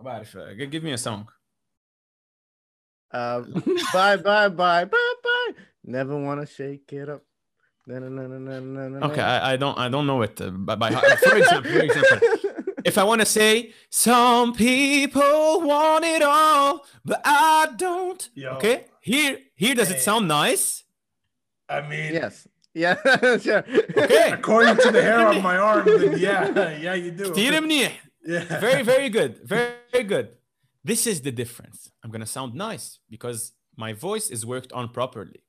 ما بعرف G- give me a song Uh, bye, bye, bye, bye, bye. Never wanna shake it up. Na, na, na, na, na, na, na, okay na. I, I don't I don't know it uh, by, by heart. for example, for example if I want to say some people want it all but I don't Yo. okay here here does it Hey. sound nice I mean, yes. Yeah. sure. okay according to the hair on my arm, then yeah, yeah, you do. Yeah. Very, very good. Very, very good. This is the difference. I'm going to sound nice because my voice is worked on properly.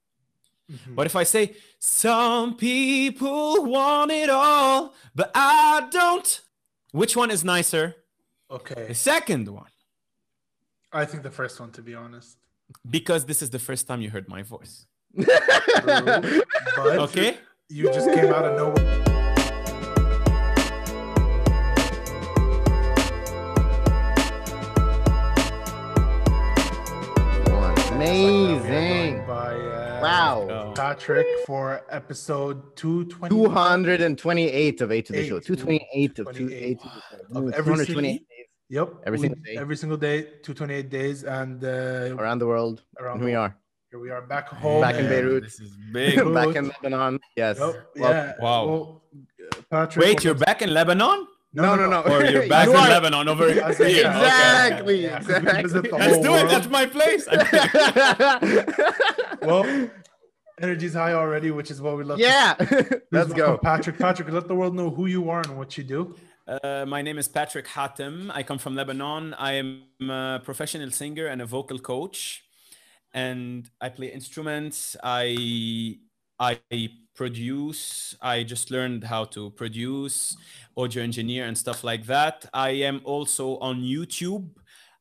Mm-hmm. But if I say, some people want it all, but I don't, which one is nicer? Okay. The second one. I think the first one, to be honest. Because this is the first time you heard my voice. True, okay. You just came out of nowhere. Wow. Patrick for episode 220. 228 of eight to the Eight. show. 228 of two 28 eight to the show. of every 228 city. Yep. Every single day. Every single day, 228 days. And uh, around the world. around Here we the- are. Here we are back home. Back in Beirut. this is big Back in Lebanon. Yes. Yep, Well, yeah. wow. Well, Patrick. wait you're back in lebanon No, no, no. or you're back You in are- lebanon over here I said, Okay. Exactly. Yeah, 'cause Exactly. let's do it world. at my place Well, energy's high already, which is what we love. yeah. Please Let's go. Patrick. Patrick, let the world know who you are and what you do. Uh, my name is Patrick Hatem. I come from Lebanon. I am a professional singer and a vocal coach, and I play instruments. I I produce. I just learned how to produce, audio engineer, and stuff like that. I am also on YouTube.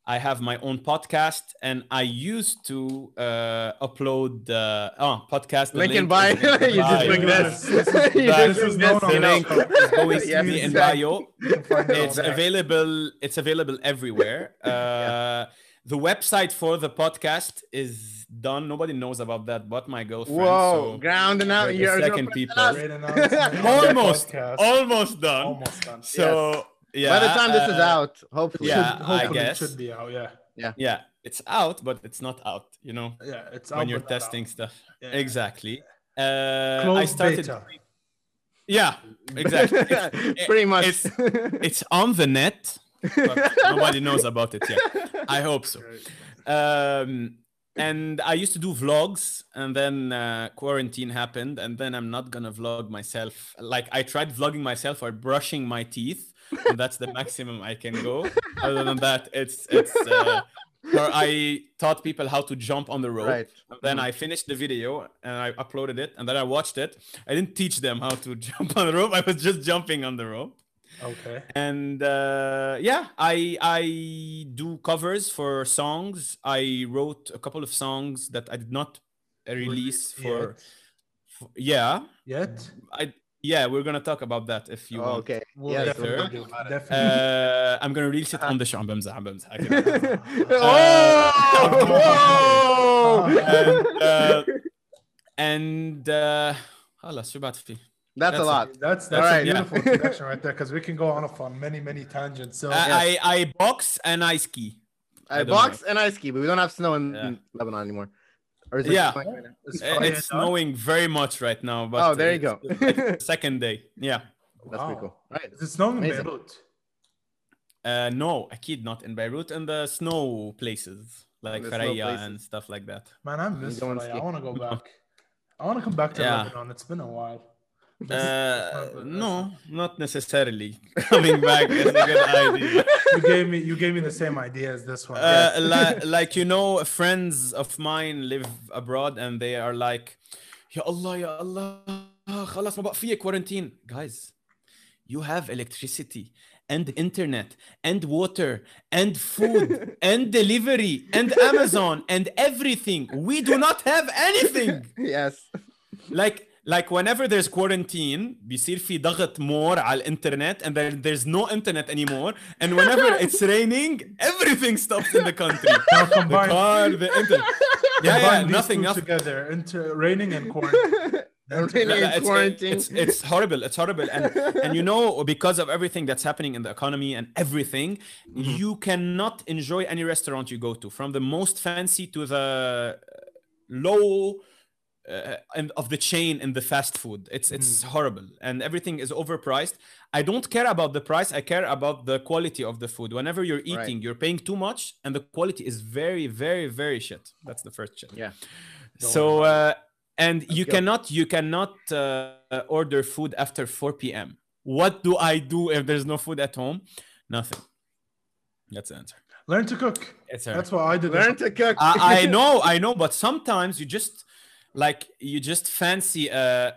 I have my own podcast, and I used to uh, upload the oh podcast. Link in link bio. in the you just bio. this. This is- You just is this, on The link is going to Yes, be in bio. You can find it It's available. It's available everywhere. Uh, The website for the podcast is done. Nobody knows about that, but my girlfriend. Whoa. so Ground and out. we're the You're second people. Great announcement almost, almost done. Almost done. So yeah. By the time this is uh, out, hopefully. yeah, Should- hopefully guess. it should be out. Yeah, yeah, Yeah. it's out, but it's not out. You know, yeah. It's out, when you're testing out. stuff. Yeah. Exactly. Uh, I started. beta. Yeah, exactly. It's- Pretty much. it's it's on the net, but nobody knows about it yet. I hope so. Um and i used to do vlogs and then uh, quarantine happened and then i'm not gonna vlog myself. Like i tried vlogging myself or brushing my teeth and that's the maximum i can go. Other than that it's it's uh, or i taught people how to jump on the rope. Right. then i finished the video and i uploaded it and then i watched it. I didn't teach them how to jump on the rope. I was just jumping on the rope Okay. and uh, yeah i i do covers for songs i wrote a couple of songs that i did not release for, for yeah Yet. i yeah we're gonna talk about that if you Oh, want okay. We'll Yes, definitely sir. do. about it. Definitely. uh, i'm gonna release it on the show عم بمزح عم بمزح كده. oh! and uh, and uh, خلاص شو بعد في that's a That's lot. That's that's All a right. beautiful introduction right there because we can go on off on many many tangents. So I, I I box and I ski I, don't box know. and I ski, but we don't have snow in, Yeah. in Lebanon anymore. Or is it Yeah. right it's, Uh, it's snowing very much right now but Oh, there you go. the second day yeah That's pretty cool. Right. Is it snowing in Amazing. Beirut? Uh, no, Akid not in Beirut and the snow places like The snow Faraya places. and stuff like that. Man, I miss go. I want to go back. I want to come back to Yeah. Lebanon. It's been a while. Uh, no, not necessarily. Coming back is a good idea. you gave me you gave me the same idea as this one. Uh, li- like you know, friends of mine live abroad and they are like, "Ya Allah, ya Allah, خلاص ما بقى فيك quarantine." Guys, you have electricity and internet and water and food and delivery and Amazon and everything. We do not have anything. yes. like like whenever there's quarantine بيصير في ضغط more على الانترنت and then there's no internet anymore and whenever it's raining everything stops in the country Now the combine, car the internet yeah yeah combine these nothing two nothing together into raining and quarantine. Really Yeah, in it's, quarantine. it's it's horrible. It's horrible, and and you know because of everything that's happening in the economy and everything, Mm-hmm. you cannot enjoy any restaurant you go to, from the most fancy to the low uh, end of the chain in the fast food. It's Mm. it's horrible, and everything is overpriced. I don't care about the price. I care about the quality of the food. Whenever you're Right. eating, you're paying too much, and the quality is very, very, very shit. That's the first shit. Yeah. So uh, and you Okay. cannot you cannot uh, order food after 4 p.m. What do I do if there's no food at home? Nothing. That's the answer. Learn to cook. It's That's what I did. Learn to cook. I, I know, I know, but sometimes you just like you just fancy a,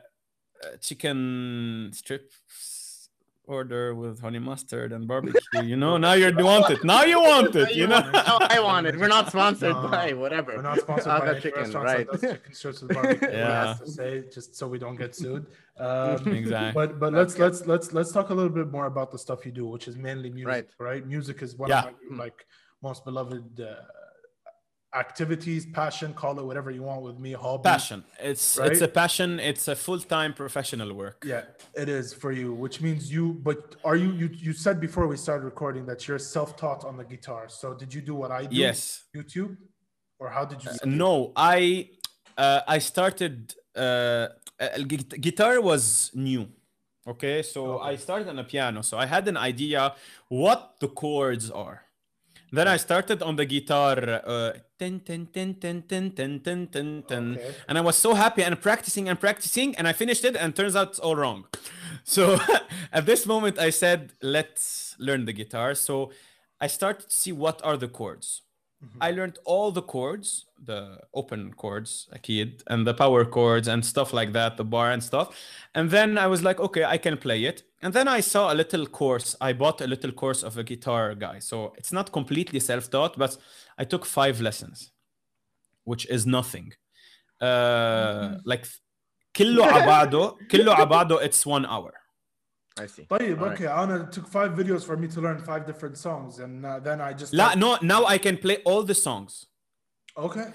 a chicken strips order with honey mustard and barbecue. You know, now you want it. Now you want it. You know. No, I want it. We're not sponsored No, by whatever. We're not sponsored Aga by any chicken, right. chicken strips with barbecue. Yeah. yeah. To say just so we don't get sued. Um, Exactly. But but let's let's let's let's talk a little bit more about the stuff you do, which is mainly music, Right. right? Music is one Yeah. of my like most beloved uh, activities, passion, call it whatever you want with me, hobby. passion. It's it's a passion. It's a full time professional work. Yeah, it is for you, which means you. But are you? You you said before we started recording that you're self-taught on the guitar. So did you do what I do? Yes. YouTube, or how did you? Uh, no, I uh, I started uh, guitar was new. Okay, so Okay. I started on the piano, so I had an idea what the chords are. Then I started on the guitar, uh. Okay. and I was so happy and practicing and practicing, and I finished it, and turns out it's all wrong. So at this moment, I said, let's learn the guitar. So I started to see what are the chords. I learned all the chords, the open chords, akid, and the power chords and stuff like that, the bar and stuff. And then I was like, okay, I can play it. And then I saw a little course. I bought a little course of a guitar guy. So it's not completely self-taught, but I took five lessons, which is nothing. Uh, like كله عباده كله عباده it's one hour. I see. طيب, All right. okay, Anna, it took five videos for me to learn five different songs, and uh, then I just لا, no, now I can play all the songs. okay.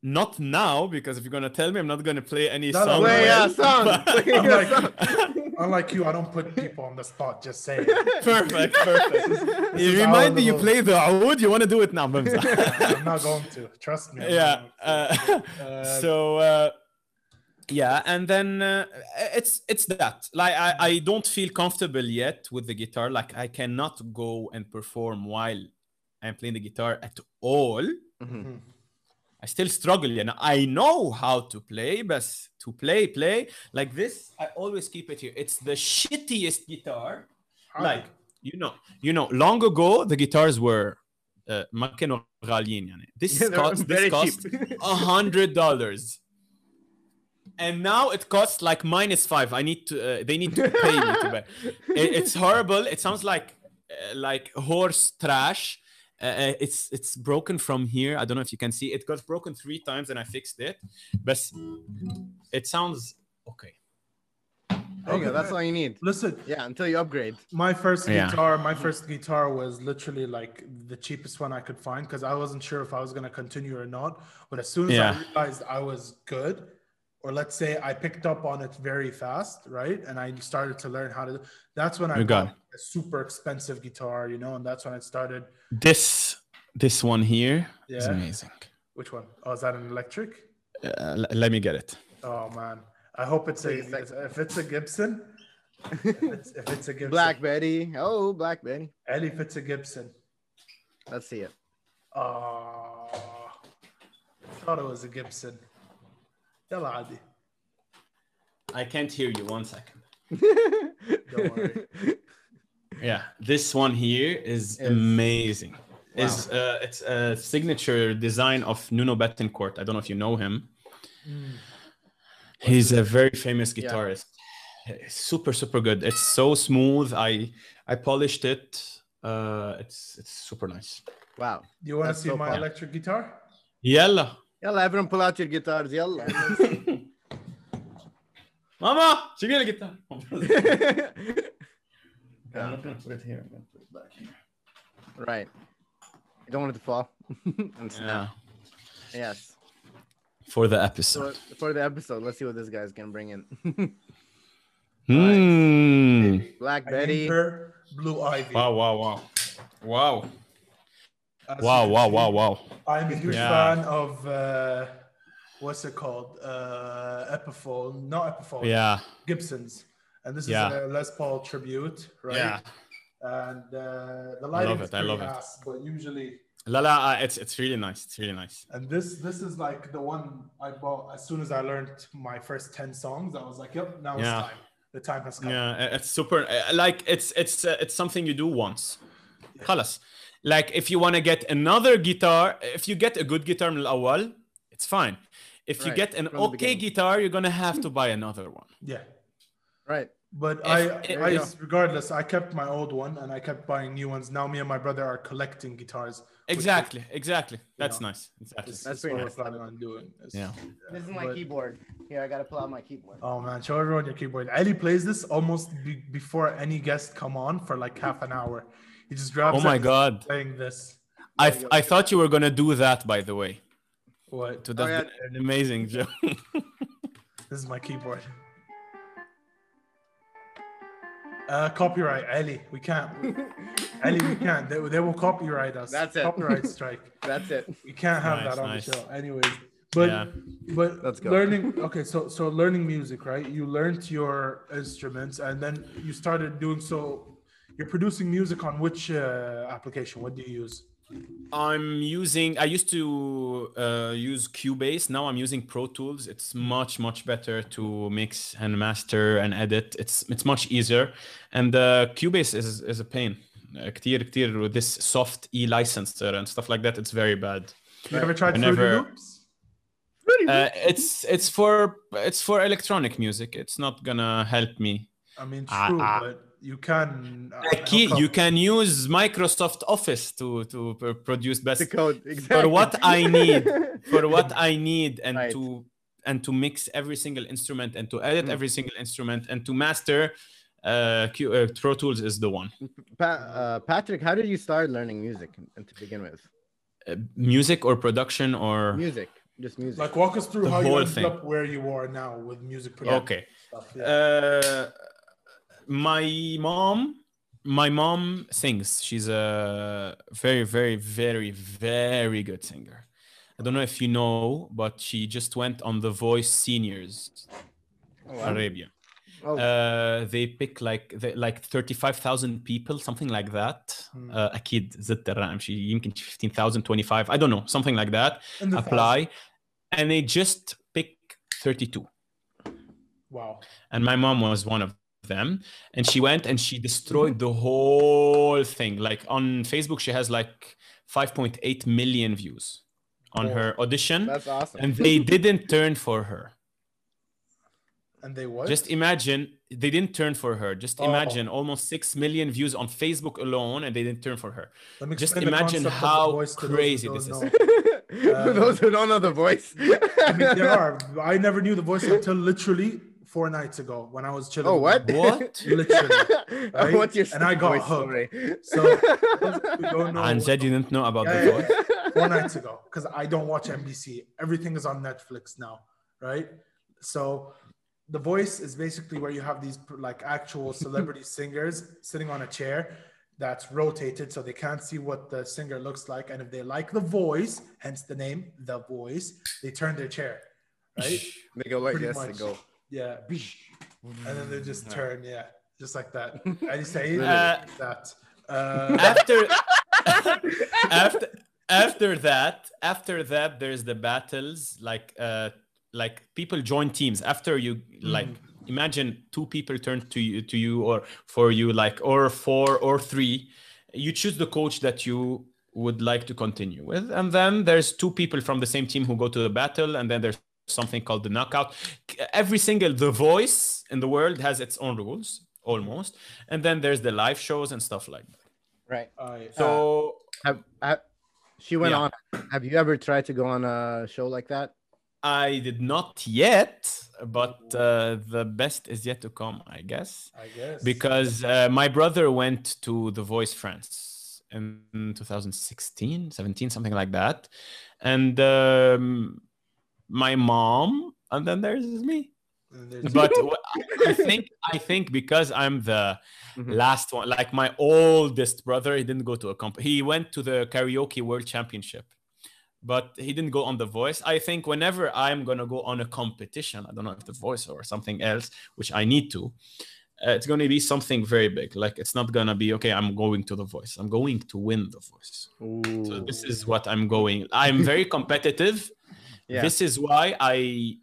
Not now, because if you're gonna tell me, I'm not gonna play any No, no, song. Play yeah, a song. Play I'm a like, song. unlike you, I don't put people on the spot. Just say it. perfect, perfect. is you our remind me you little- play the oud, you want to do it now. بمزح. I'm not going to. Trust me. I'm yeah. not going to. Uh, Uh, so uh, yeah, and then uh, it's it's that. Like I, I don't feel comfortable yet with the guitar. Like I cannot go and perform while I'm playing the guitar at all. Mhm. I still struggle, and I know how to play, but to play, play like this, I always keep it here. It's the shittiest guitar. Like you know, you know, long ago the guitars were uh, ما كانوا غاليين يعني. This Yeah, they're cost this very cost cheap. a hundred dollars. And now it costs like minus five. I need to. Uh, they need to pay me to buy. It, it's horrible. It sounds like uh, like horse trash. Uh, uh, it's it's broken from here. I don't know if you can see. It got broken three times, and I fixed it. But it sounds okay. There you go. That's all you need. Listen, Yeah, until you upgrade. my first Yeah. guitar, my first guitar was literally like the cheapest one I could find because I wasn't sure if I was gonna continue or not. But as soon as Yeah. I realized I was good, or let's say I picked up on it very fast, right, and I started to learn how to. That's when I You got got a super expensive guitar, you know, and that's when I started. This this one here is Yeah. amazing. Which one? Oh, is that an electric? Uh, l- let me get it. Oh man, I hope it's a. A sec. If it's a Gibson, if it's, if it's a Gibson, Black Betty. Oh, Black Betty. Ali, if it's a Gibson. Let's see it. Oh, I thought it was a Gibson. يلا عادي I can't hear you one second. Don't worry. Yeah, this one here is amazing. Wow. Is uh, it's a signature design of Nuno Bettencourt. I don't know if you know him. Mm. He's a very famous guitarist. Yeah. Super, super good. It's so smooth. I I polished it. Uh, it's it's super nice. Wow. Do you want to see so my fun. electric guitar? Yella. Yalla, everyone pull out your guitars. Yalla. Mama, she get a guitar. I'm not gonna put it here. I'm gonna put it back here. right. You don't want it to fall. and. Yeah. Yes. for the episode. for the episode, let's see what this guy's gonna bring in. Hmm. Black Betty. Blue Ivy. Wow! Wow! Wow! Wow! As you Wow! can Wow! see, Wow! Wow! I'm a huge Yeah. fan of uh, what's it called? Uh, Epiphone, not Epiphone. Yeah. Gibsons, and this Yeah. is a Les Paul tribute, right? Yeah. And uh, the lighting it, is I pretty love it. ass, but usually, Lala, uh, it's it's really nice. It's really nice. and this this is like the one I bought as soon as I learned my first ten songs. I was like, "Yep, now Yeah. it's time. The time has come." Yeah, it's super. uh, Like it's it's uh, it's something you do once. خلاص. Like if you want to get another guitar, if you get a good guitar من الأول, it's fine. If you Right, get an from the okay beginning. guitar, you're gonna have to buy another one. Yeah. Right. But If- I, if- I, you go. regardless, I kept my old one and I kept buying new ones. Now me and my brother are collecting guitars. which is- Exactly, exactly. That's know, nice. Exactly. This That's is pretty what nice. we're planning on doing. It's- Yeah. This is my but- keyboard. Here, I gotta pull out my keyboard. Oh man, show everyone your keyboard. Ali plays this almost be- before any guest come on for like half an hour. He just grabs. Oh my god. Playing this. I th- I thought you were gonna do that by the way. What? So that's yeah. an amazing joke. This is my keyboard. Uh, copyright, Ali. We can't. Ali, we can't. They, they will copyright us. That's it. Copyright strike. That's it. We can't have Nice, that on nice. the show. Anyways, but Yeah. but Let's go. learning. Okay, so so learning music, right? You learned your instruments, and then you started doing so You're producing music on which uh, application? What do you use? I'm using. I used to uh, use Cubase. Now I'm using Pro Tools. It's much much better to mix and master and edit. It's it's much easier, and uh, Cubase is is a pain. Uh, كتير كتير with this soft E licenser and stuff like that. It's very bad. You ever tried Fruity Whenever- Loops? Uh, it's it's for it's for electronic music. It's not gonna help me. I mean, Ah, true, ah. but you can. uh, Like, how you can use Microsoft Office to to produce best The code. Exactly. for what I need for what I need and Right. to and to mix every single instrument and to edit Mm. every single instrument and to master uh, Q, uh Pro Tools is the one. Pa- uh, Patrick, how did you start learning music and to begin with? Uh, music or production or Music, just music. Like, walk us through The how you whole ended thing. up where you are now with music production. okay Stuff. Yeah. Uh, my mom, my mom sings. She's a very, very, very, very good singer. I don't know if you know, but she just went on The Voice Seniors Oh, wow. Arabia. Oh, Uh, they pick like they, like 35,000 people, something like that. Hmm. Uh, أكيد زدت الرقم شي يمكن 15,000, 25, I don't know, something like that. In the Apply, and they just pick 32. Wow. and my mom was one of them and she went and she destroyed the whole thing like on facebook she has like 5.8 million views on Whoa. her audition that's awesome. and they didn't turn for her And they what? just imagine they didn't turn for her just Oh. imagine almost 6 million views on facebook alone and they didn't turn for her Let me just imagine concept of The how Voice to those who crazy don't this is. know. For uh, those who don't know the voice. I mean, there are. I never knew the voice until literally four nights ago when I was chilling. Oh, with what? my- What? Literally, right? What's your And I got voice hooked. story? So don't know, and said you didn't know about Yeah, the yeah, yeah. four nights ago because I don't watch NBC. Everything is on Netflix now, right? So the voice is basically where you have these like actual celebrity singers sitting on a chair that's rotated so they can't see what the singer looks like. And if they like the voice, hence the name, the voice, they turn their chair, right? They go like Pretty this. much. They go. Yeah. And then they just turn, yeah, just like that. And you say Uh, that. Uh, after after after that after that there's the battles like uh like people join teams after you like imagine two people turn to you to you or for you like or four or three you choose the coach that you would like to continue with and then there's two people from the same team who go to the battle and then there's something called the knockout every single the voice in the world has its own rules almost and then there's the live shows and stuff like that Right. I, so Have, have, she went Yeah. on. Have you ever tried to go on a show like that? I did not yet, but uh, the best is yet to come, I guess. I guess Because uh, my brother went to The Voice France in 2016, 17, something like that. And um, my mom, and then there's me. There's- But I think I think because I'm the Mhm. last one, like my oldest brother, he didn't go to a comp. He went to the karaoke world championship, but he didn't go on the voice. I think whenever I'm gonna go on a competition, I don't know if the voice or something else, which I need to. Uh, it's to be something very big. Like it's not to be okay. I'm going to the voice. I'm going to win the voice. So this is what I'm going. I'm very competitive yeah. this is why i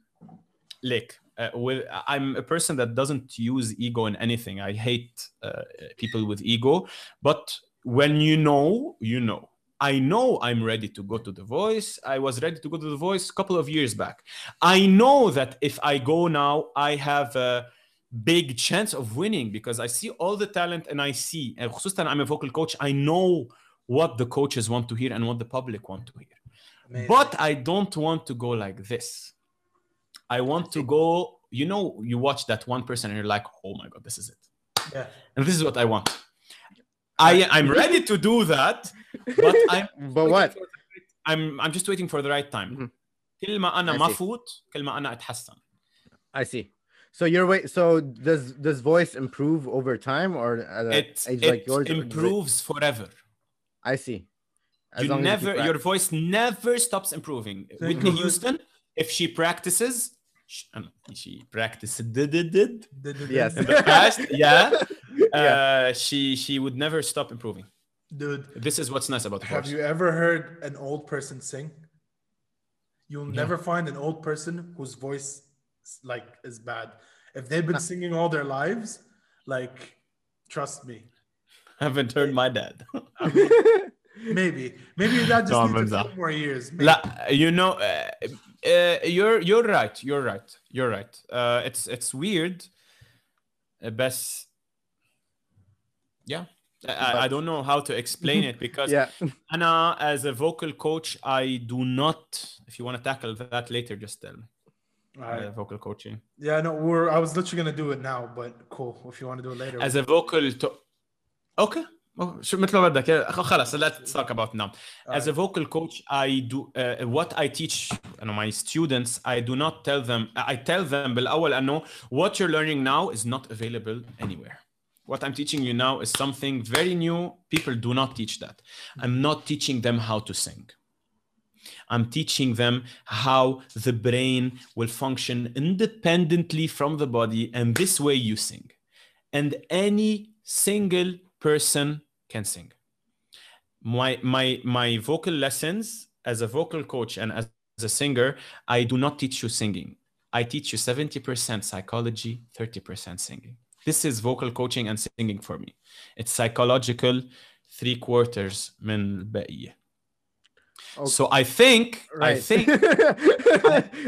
like uh, with i'm a person that doesn't use ego in anything i hate uh, people with ego but when you know you know I know I'm ready to go to the voice. I was ready to go to the voice a couple of years back. I know that if I go now, I have a big chance of winning because I see all the talent and I see, and I'm a vocal coach, I know what the coaches want to hear and what the public want to hear. Amazing. But I don't want to go like this. I want to go, you know, you watch that one person and you're like, oh my God, this is it. yeah. And this is what I want. I, I'm ready to do that, but I'm But what? waiting for the right- I'm I'm just waiting for the right time. Mhm. كل ما انا I ما see. فوت كل ما انا اتحسن. I see. So you're wait. So does does voice improve over time, or at an It, age it like yours? or does it- improves forever. I see. As you long as keep never your voice never stops improving. Whitney Houston, if she practices, sh- uh, she practiced did did did Yes. in the past, yeah, Yeah. uh, she she would never stop improving. Dude, This is what's nice about have voice. you ever heard an old person sing? You'll Yeah. never find an old person whose voice like is bad. If they've been singing all their lives, like trust me. I haven't heard my dad maybe maybe that just needs a few more years you know uh, uh, you're you're right you're right you're right uh, it's it's weird uh, Best. yeah I, I, don't know how to explain it because yeah. Anna, as a vocal coach, I do not. If you want to tackle that later, just tell me. Uh, right. Uh, vocal coaching. Yeah, no, we're. I was literally gonna do it now, but cool. If you want to do it later, as a vocal, to- okay, Oh, شو مثل ما بدك يا- خلاص let's talk about now. As a vocal coach, I do uh, what I teach you know, my students. I do not tell them. I tell them بالأول أنه what you're learning now is not available anywhere. What I'm teaching you now is something very new. People do not teach that. I'm not teaching them how to sing. I'm teaching them how the brain will function independently from the body, and this way you sing. And any single person can sing. My my my vocal lessons as a vocal coach and as a singer, I do not teach you singing. I teach you 70% psychology, 30% singing. This is vocal coaching and singing for me. It's psychological, three quarters من البقية. Okay. So I think I Right. think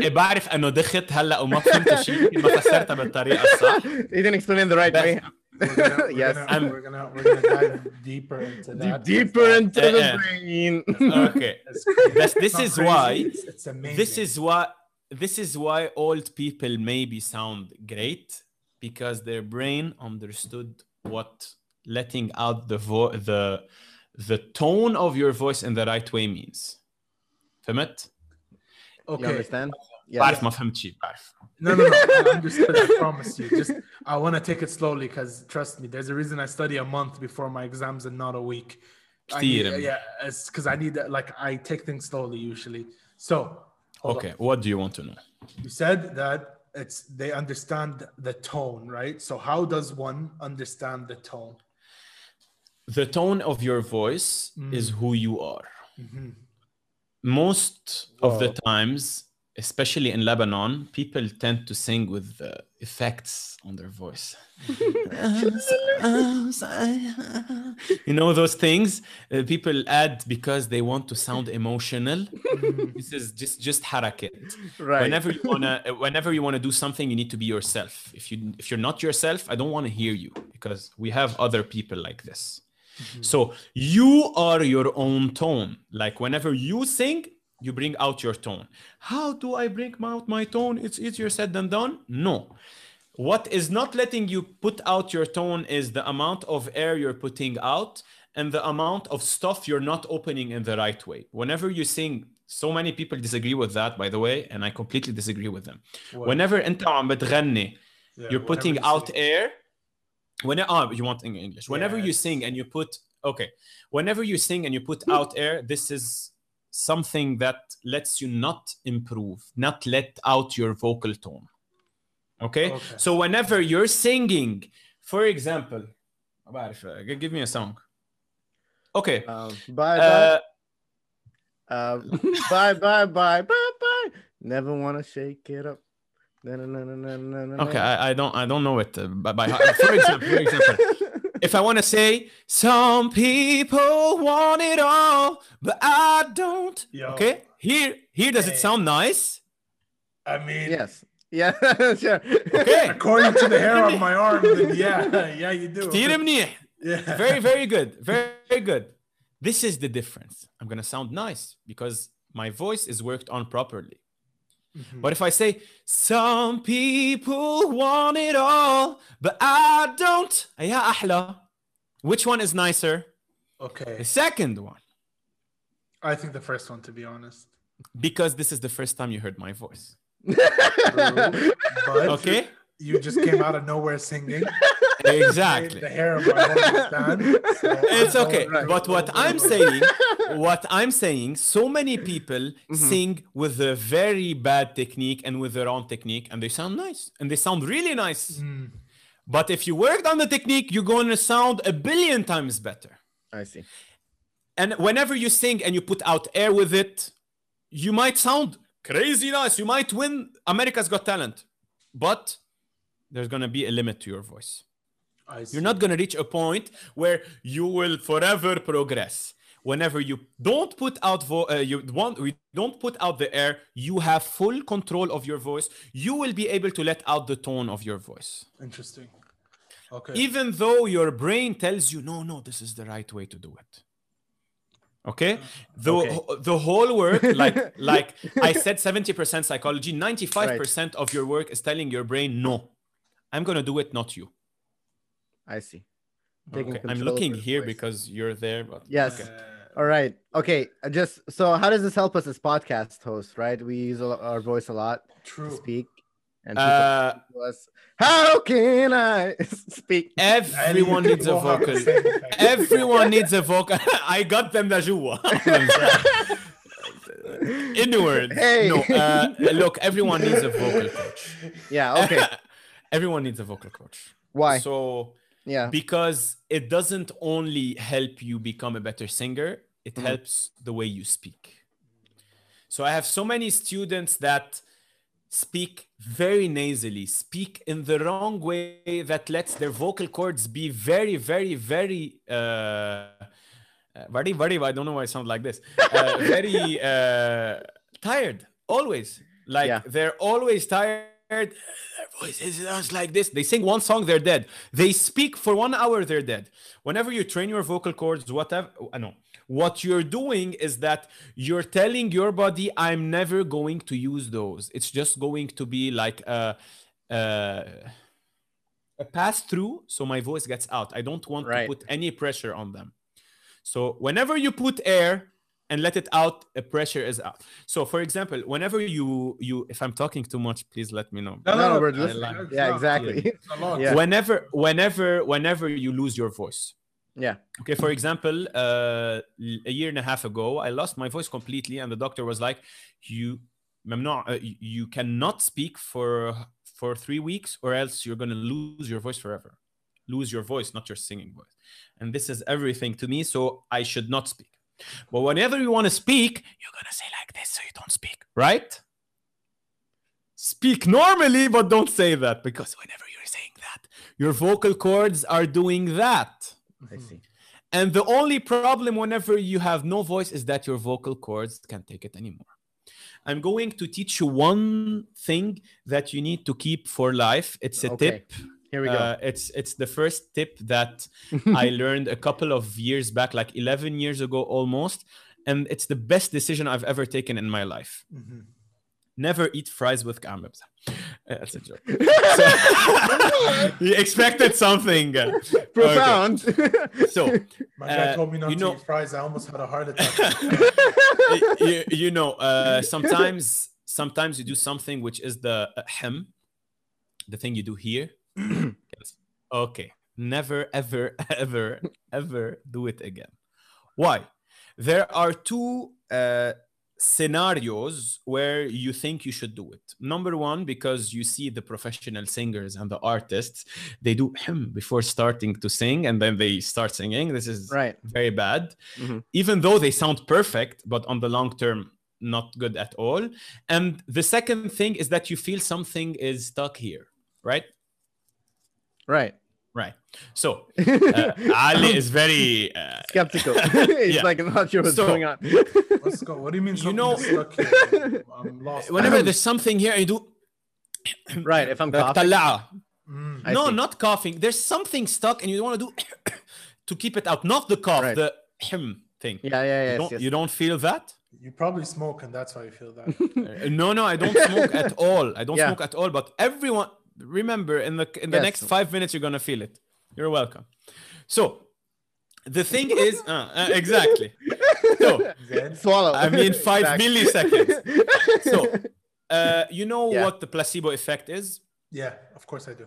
إيه بعرف انه دخت هلا وما فهمت شيء ما فسرتها بالطريقه الصح you didn't explain it the right Best. way. we're gonna, we're yes. gonna, I'm- we're gonna we're gonna dive deeper into Deep- that. deeper into Uh, the uh. brain. okay It's crazy. This- this It's not is crazy, why it's, it's amazing. this is why this is why old people maybe sound great because their brain understood what letting out the vo- the the tone of your voice in the right way means فهمت؟ You okay. understand? Yeah. بعرف ما فهمت شيء بعرف No, no, no. I understood. I promise you. Just I want to take it slowly because trust me, there's a reason I study a month before my exams and not a week. I need, كتير. yeah, it's because I need like I take things slowly usually. So hold on. okay what do you want to know you said that it's they understand the tone, right? So how does one understand the tone? the tone of your voice is who you are most of the Wow. times especially in lebanon people tend to sing with uh, effects on their voice. You know those things? Uh, people add because they want to sound emotional. This is just just harakat. Right. whenever you wanna uh, whenever you wanna do something you need to be yourself. If you if you're not yourself i don't want to hear you because we have other people like this. So you are your own tone. Like whenever you sing you bring out your tone how do i bring out my tone it's easier said than done no what is not letting you put out your tone is the amount of air you're putting out and the amount of stuff you're not opening in the right way. Whenever you sing, so many people disagree with that, by the way, and I completely disagree with them. What? Whenever انت عم بتغني, Yeah, you're whenever putting you out sing. air. When oh, you want in English. Whenever you Yes. sing and you put okay, whenever you sing and you put out air, this is something that lets you not improve, not let out your vocal tone. Okay? okay. So whenever you're singing, for example, uh, give me a song. Okay. Um, bye bye. Uh, um, bye bye bye bye bye. Never wanna shake it up. No, no, no, no, no, no, okay, I, I don't I don't know it uh, by, by for example. For example. If I want to say, some people want it all, but I don't. Yo. Okay, here, here, does hey. it sound nice? I mean, yes. Yeah. Okay. According to the hair on my arm, yeah, yeah, you do. yeah. Very, very good. Very, very good. This is the difference. I'm going to sound nice because my voice is worked on properly. Mhm. But if I say some people want it all, but I don't, يا أحلى. Which one is nicer? The Okay. second one, I think the first one, to be honest. because this is the first time you heard my voice. But Okay, you just came out of nowhere singing. exactly. The hair of my voice stand. so It's don't okay. agree But what I'm saying, what I'm saying, so many people sing with a very bad technique and with their own technique, and they sound nice and they sound really nice. Mm, But if you worked on the technique, you're going to sound a billion times better. I see. And whenever you sing and you put out air with it, you might sound crazy nice. You might win America's Got Talent, but there's going to be a limit to your voice. I see. You're not going to reach a point where you will forever progress. Whenever you don't put out vo- uh, you want we don't put out the air, you have full control of your voice. You will be able to let out the tone of your voice. interesting. Okay. Even though your brain tells you no no this is the right way to do it. Okay? The Okay. the whole work like like I said 70% psychology, 95% of your work is telling your brain no. I'm going to do it not you. I see. Okay. I'm looking here because you're there, but yes. Okay. All right. Okay. Just so, how does this help us as podcast hosts? Right, we use our voice a lot True. to speak. And uh, us, how can I speak? Everyone needs a vocal. everyone needs a vocal. I got them the jua. Inward. Hey. No, uh, look, everyone needs a vocal coach. Yeah. Okay. everyone needs a vocal coach. Why? So yeah. because it doesn't only help you become a better singer, it Mhm. helps the way you speak. So I have so many students that speak very nasally, speak in the wrong way that lets their vocal cords be very, very, very, uh, uh, very, very, I don't know why I sound like this, uh, very uh, tired, always. Like Yeah. they're always tired. Uh, their voices is just like this. They sing one song, they're dead. They speak for one hour, they're dead. Whenever you train your vocal cords, whatever, uh, I know. What you're doing is that you're telling your body, I'm never going to use those. It's just going to be like a, a, a pass through, so my voice gets out. I don't want Right. to put any pressure on them. So whenever you put air and let it out A pressure is out. So for example whenever you you if i'm talking too much please let me know. No, no, no we're just, yeah exactly. yeah. yeah. whenever whenever whenever you lose your voice. Yeah. Okay for example uh, a year and a half ago i lost my voice completely and the doctor was like you not, uh, you cannot speak for for three weeks or else you're going to lose your voice forever. Lose your voice not your singing voice. And this is everything to me so i should not speak. But whenever you want to speak, you're gonna say like this, so you don't speak, right? Speak normally, but don't say that because whenever you're saying that, your vocal cords are doing that. I hmm. see. And the only problem whenever you have no voice is that your vocal cords can't take it anymore. I'm going to teach you one thing that you need to keep for life. It's a Okay, tip. Here we go. Uh, it's it's the first tip that I learned a couple of years back, like 11 years ago almost, and it's the best decision I've ever taken in my life. Mm-hmm. Never eat fries with kamebs. Eh, that's a joke. so, you expected something profound. Okay. So my guy uh, told me not you to know, eat fries. I almost had a heart attack. you, you, know, uh, sometimes sometimes you do something which is the uh, hem, the thing you do here, Yes. okay, never, ever, ever, ever do it again. Why? There are two uh, scenarios where you think you should do it. Number one, because you see the professional singers and the artists, they do hem before starting to sing, and then they start singing. This is right. very bad Mhm. even though they sound perfect but on the long term not good at all and the second thing is that you feel something is stuck here right Right. Right. So uh, Ali is very uh, skeptical. He's yeah. like, I'm not sure what's so, going on. let's go. What do you mean? You know, I'm lost. Whenever um, there's something here, I do. right. If I'm coughing. Mm, no, see. not coughing. There's something stuck, and you want to do to keep it out, not the cough, right. the thing. Yeah, yeah, yeah. You, yes, yes. you don't feel that? You probably smoke, and that's why you feel that. Uh, no, no, I don't smoke at all. I don't yeah. smoke at all. But everyone, remember, in the in the Yes. next five minutes, you're gonna feel it. You're welcome. So, the thing is, uh, uh, exactly. So, Swallow. I mean, five Back. milliseconds. So, uh, you know Yeah. what the placebo effect is? yeah, of course I do.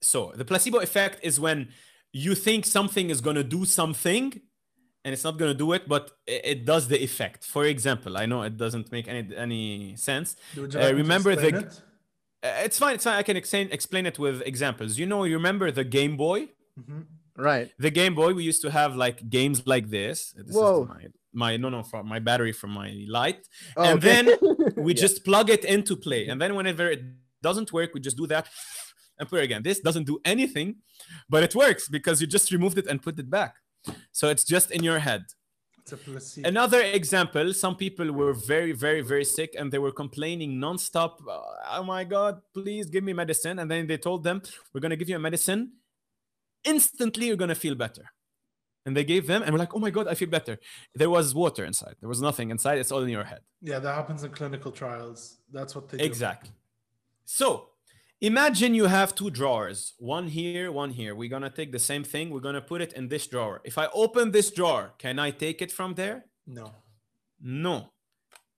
So, the placebo effect is when you think something is gonna do something. And it's not gonna do it, but i- it does the effect. For example, I know it doesn't make any any sense. Would you Uh, like to remember the it? Uh, it's fine. It's fine. I can explain explain it with examples. You know, you remember the Game Boy? Mhm. right. The Game Boy, we used to have like games like this. This Whoa. is my, my no no from my battery from my light. Oh, and okay. then we Yeah. just plug it into play. And then whenever it doesn't work, we just do that and put it again. This doesn't do anything, but it works because you just removed it and put it back. So it's just in your head. It's a placebo. Another example, some people were very, very, very sick and they were complaining nonstop. Uh, oh my God, please give me medicine. And then they told them, We're going to give you a medicine. Instantly, you're going to feel better. And they gave them, and we're like, Oh my God, I feel better. There was water inside. There was nothing inside. It's all in your head. yeah, that happens in clinical trials. That's what they do. Exactly. So imagine you have two drawers, one here, one here. We're going to take the same thing. We're going to put it in this drawer. If I open this drawer, can I take it from there? No. No,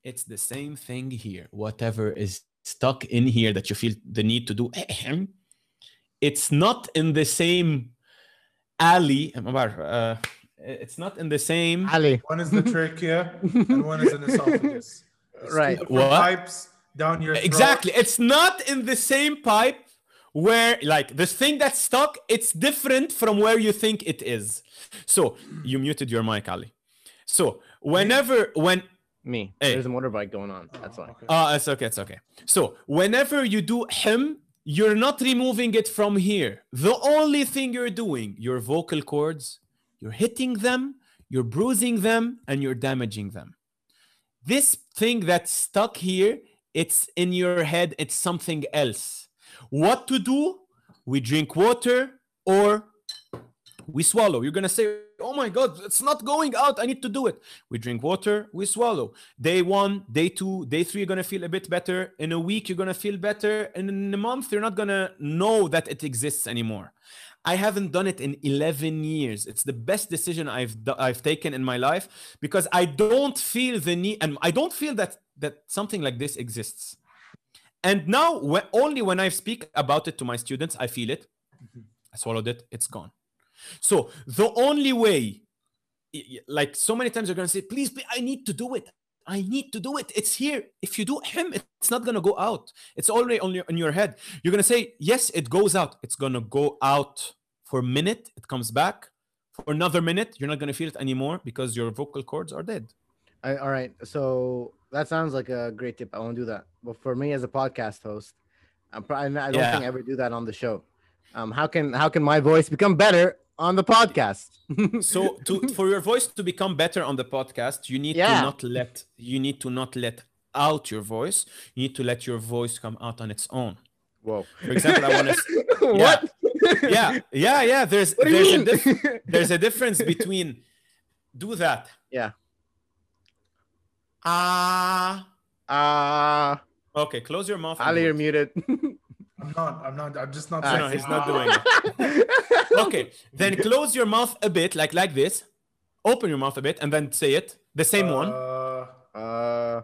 it's the same thing here. Whatever is stuck in here that you feel the need to do, it's not in the same alley. Uh, it's not in the same. alley. One is the trachea and one is an esophagus. It's Right. What? Pipes down your throat. Exactly. It's not in the same pipe where, like, the thing that's stuck, it's different from where you think it is. So, you muted your mic, Ali. So, whenever, when, Me. Hey. There's a motorbike going on. That's Oh, why. okay. Ah, it's okay. It's okay. So whenever you do him, you're not removing it from here. The only thing you're doing, your vocal cords, you're hitting them, you're bruising them, and you're damaging them. This thing that's stuck here, it's in your head, it's something else. What to do? We drink water or we swallow. You're gonna say, Oh my god, it's not going out. I need to do it. We drink water, we swallow. Day one, day two, day three, you're gonna feel a bit better. In a week, you're gonna feel better. And in a month, you're not gonna know that it exists anymore. I haven't done it in 11 years. It's the best decision I've I've taken in my life because I don't feel the need, and I don't feel that that something like this exists. And now, whe- only when I speak about it to my students, I feel it. Mm-hmm. I swallowed it. It's gone. So the only way, like so many times, you're gonna say, "Please, please, I need to do it. I need to do it. It's here. If you do him, it's not gonna go out. It's already on your in your head. You're gonna say, "Yes, it goes out. It's gonna go out for a minute. It comes back for another minute. You're not gonna feel it anymore because your vocal cords are dead." I, all right. So that sounds like a great tip. I won't do that. But for me as a podcast host, I'm pro- I I don't Yeah. think I ever do that on the show. Um, how can how can my voice become better on the podcast? so to for your voice to become better on the podcast you need Yeah. to not let you need to not let out your voice you need to let your voice come out on its own Whoa. for example i want to what? yeah yeah yeah there's there's a dif- there's a difference between do that Yeah. Ah Ah. Okay, close your mouth. Ali, you're muted. I'm not. I'm not. I'm just not. Ah, No, no, saying he's not ah. doing it. Okay, then close your mouth a bit, like like this. Open your mouth a bit, and then say it. The same one. Uh, uh,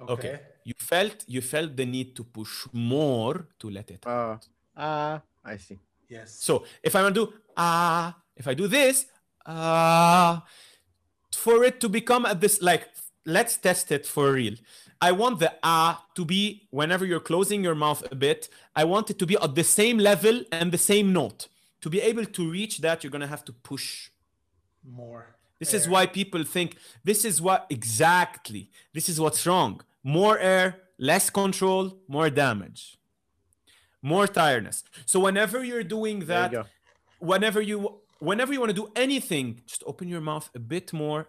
okay. Okay. You felt you felt the need to push more to let it. uh, uh, I see. Yes. So if I want to do ah, if I do this ah, for it to become at this like, let's test it for real. I want the ah to be whenever you're closing your mouth a bit. I want it to be at the same level and the same note. To be able to reach that, you're gonna have to push more. this is why people think this is what exactly this is what's wrong. More air, less control, more damage, more tiredness. So whenever you're doing that, you whenever you whenever you want to do anything, just open your mouth a bit more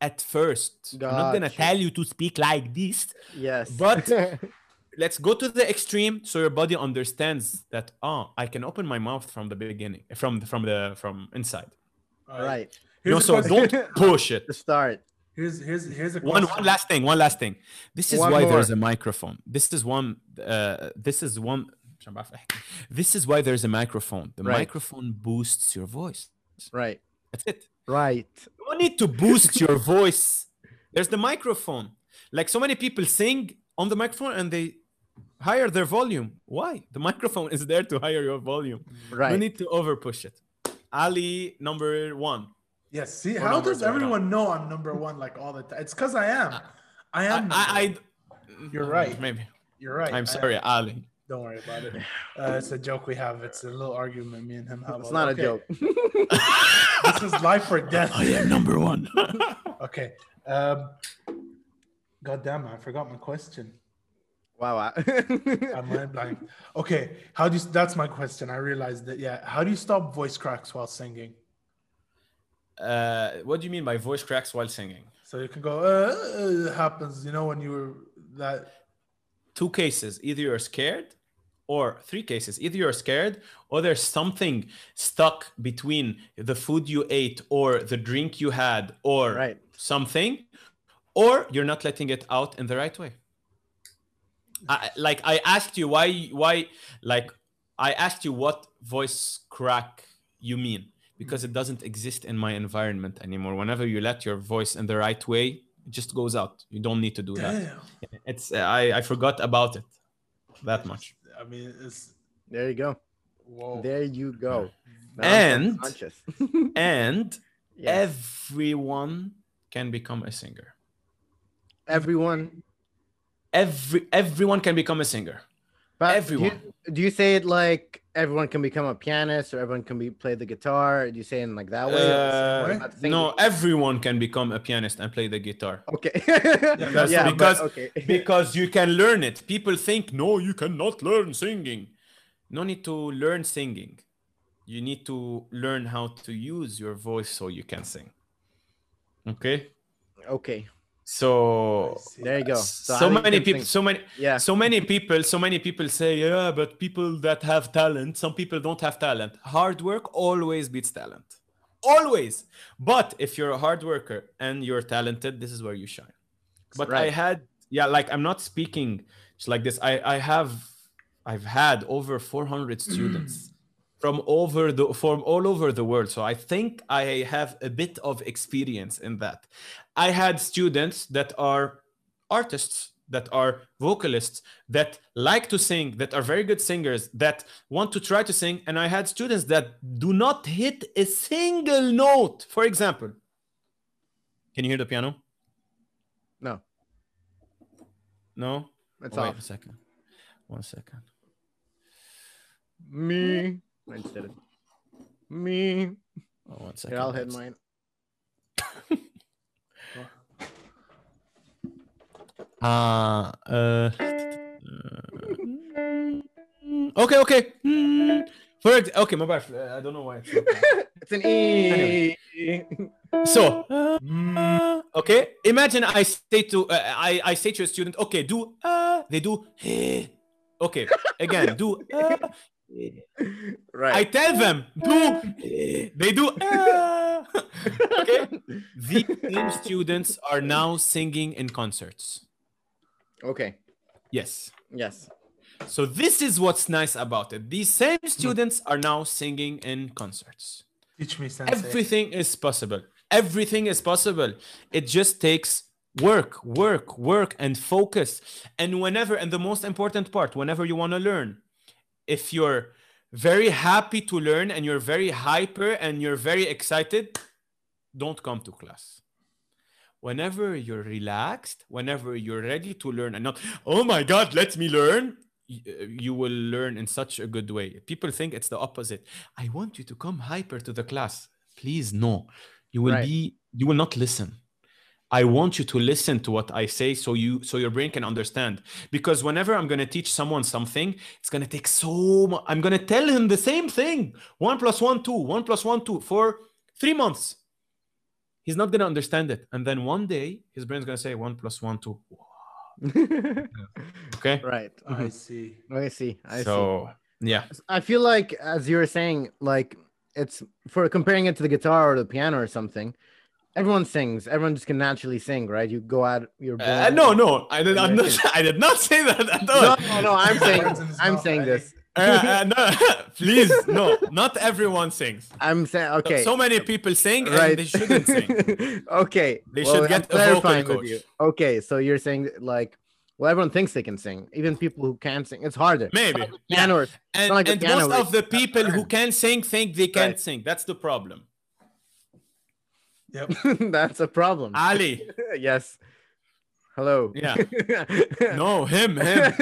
at first. Gotcha. I'm not gonna tell you to speak like this. Yes. But let's go to the extreme so your body understands that oh, I can open my mouth from the beginning, from from the from inside. All right. You know, so don't push it. To start. Here's here's here's a question. one one last thing. One last thing. This is one why more. there's a microphone. This is one. Uh, this is one. This is why there's a microphone. The right. microphone boosts your voice. Right. That's it. Right you don't need to boost your voice there's the microphone like so many people sing on the microphone and they higher their volume why the microphone is there to higher your volume no Right. need to over push it ali number one Yes. See, Or how does everyone know I'm number one like all the time? It's because I am. Uh, I am. I, I. I You're right. maybe You're right. I am. sorry ali Don't worry about it. Uh, it's a joke we have. It's a little argument me and him have. It's not a joke. This is life or death. I am number one. Okay. Um, God damn it! I forgot my question. wow. I'm mind blank. Okay. How do you? That's my question. I realized that. Yeah. How do you stop voice cracks while singing? uh, what do you mean by voice cracks while singing? So you can go. Uh, it happens. You know when you were that. Two cases: either you're scared, or three cases: either you're scared, or there's something stuck between the food you ate, or the drink you had, or Right. something, or you're not letting it out in the right way. I, like I asked you why why like I asked you what voice crack you mean because it doesn't exist in my environment anymore. Whenever you let your voice in the right way, it just goes out. You don't need to do that. It's I I forgot about it that much. I mean, it's there you go. whoa. There you go. Now And- And Yes. everyone can become a singer. everyone. Every everyone can become a singer. But Everyone. Do you, do you say it like everyone can become a pianist or everyone can be play the guitar? Do you say in like that way? or the same way? Uh, no, everyone can become a pianist and play the guitar. Okay. That's yeah, because- okay. because you can learn it. People think, no, you cannot learn singing. No need to learn singing. You need to learn how to use your voice so you can sing. Okay. okay. So. There you go. so, how do you many people, sing? so many, Yeah. so many people, so many people say, yeah, but people that have talent, some people don't have talent. Hard work always beats talent. Always. But if you're a hard worker and you're talented, this is where you shine. But I had, yeah, like I'm not speaking just like this. I I have, I've had over 400 students from over the from all over the world. So I think I have a bit of experience in that. I had students that are artists, that are vocalists, that like to sing, that are very good singers, that want to try to sing, and I had students that do not hit a single note. For example, can you hear the piano? No, No. it's Oh, wait off. a second. One second. Me instead of me. Oh, one second. Here, I'll hit mine. Uh, uh, okay, okay. For okay, my bad. I don't know why. It's. It's an E. so, uh, okay. Imagine I say to uh, I I say to a student, okay, do uh, they do okay again do uh, I tell them do they do uh. okay. These same students are now singing in concerts. Okay. Yes. Yes. So this is what's nice about it. These same students are now singing in concerts. Teach me, sensei. Everything is possible. Everything is possible. It just takes work, work, work, and focus. And whenever, and the most important part, whenever you want to learn, if you're very happy to learn and you're very hyper and you're very excited, don't come to class. Whenever you're relaxed, whenever you're ready to learn and not, oh my God, let me learn, uh, you will learn in such a good way. People think it's the opposite. I want you to come hyper to the class. Please, no. You will Right. be, you will not listen. I want you to listen to what I say so you so your brain can understand. Because whenever I'm gonna teach someone something, it's gonna take so much. I'm gonna tell him the same thing. One plus one, two, one plus one, two for three months. He's not gonna understand it. And then one day his brain's gonna say one plus one, two. Okay. right. I see. I see. I see. so yeah. I feel like, as you were saying, like it's for comparing it to the guitar or the piano or something. Everyone sings. Everyone just can naturally sing, right? You go out. You're. Uh, no, no, I did, I'm not, I did not say that at all. no, no. I'm saying, Words in his I'm saying this. Uh, uh, no, please, no, not everyone sings. I'm saying, okay. So many people sing and right. they shouldn't sing. okay. They well, should I'm get a vocal clarifying with coach. you. Okay, so you're saying like, well, everyone thinks they can sing. Even people who can't sing, it's harder. Maybe. Piano or And, like and most where of the people who can sing think they can't Right. sing. That's the problem. Yep. that's a problem. Ali. yes. Hello. Yeah. No, him, him.